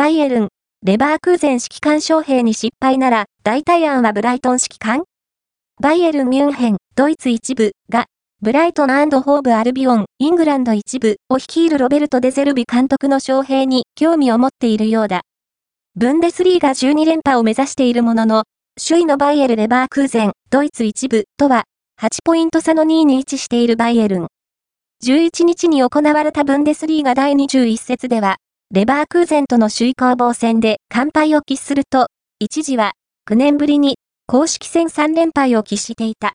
バイエルン、レバークーゼン指揮官招聘に失敗なら、代替案はブライトン指揮官？バイエルン・ミュンヘン、ドイツ一部が、ブライトンホーブ・アルビオン、イングランド一部を率いるロベルト・デゼルビ監督の招聘に興味を持っているようだ。ブンデスリーガ12連覇を目指しているものの、首位のバイエル・レバークーゼン、ドイツ一部とは、8ポイント差の2位に位置しているバイエルン。11日に行われたブンデスリーガ第21節では、レバークーゼンとの首位攻防戦で完敗を喫すると、一時は9年ぶりに公式戦3連敗を喫していた。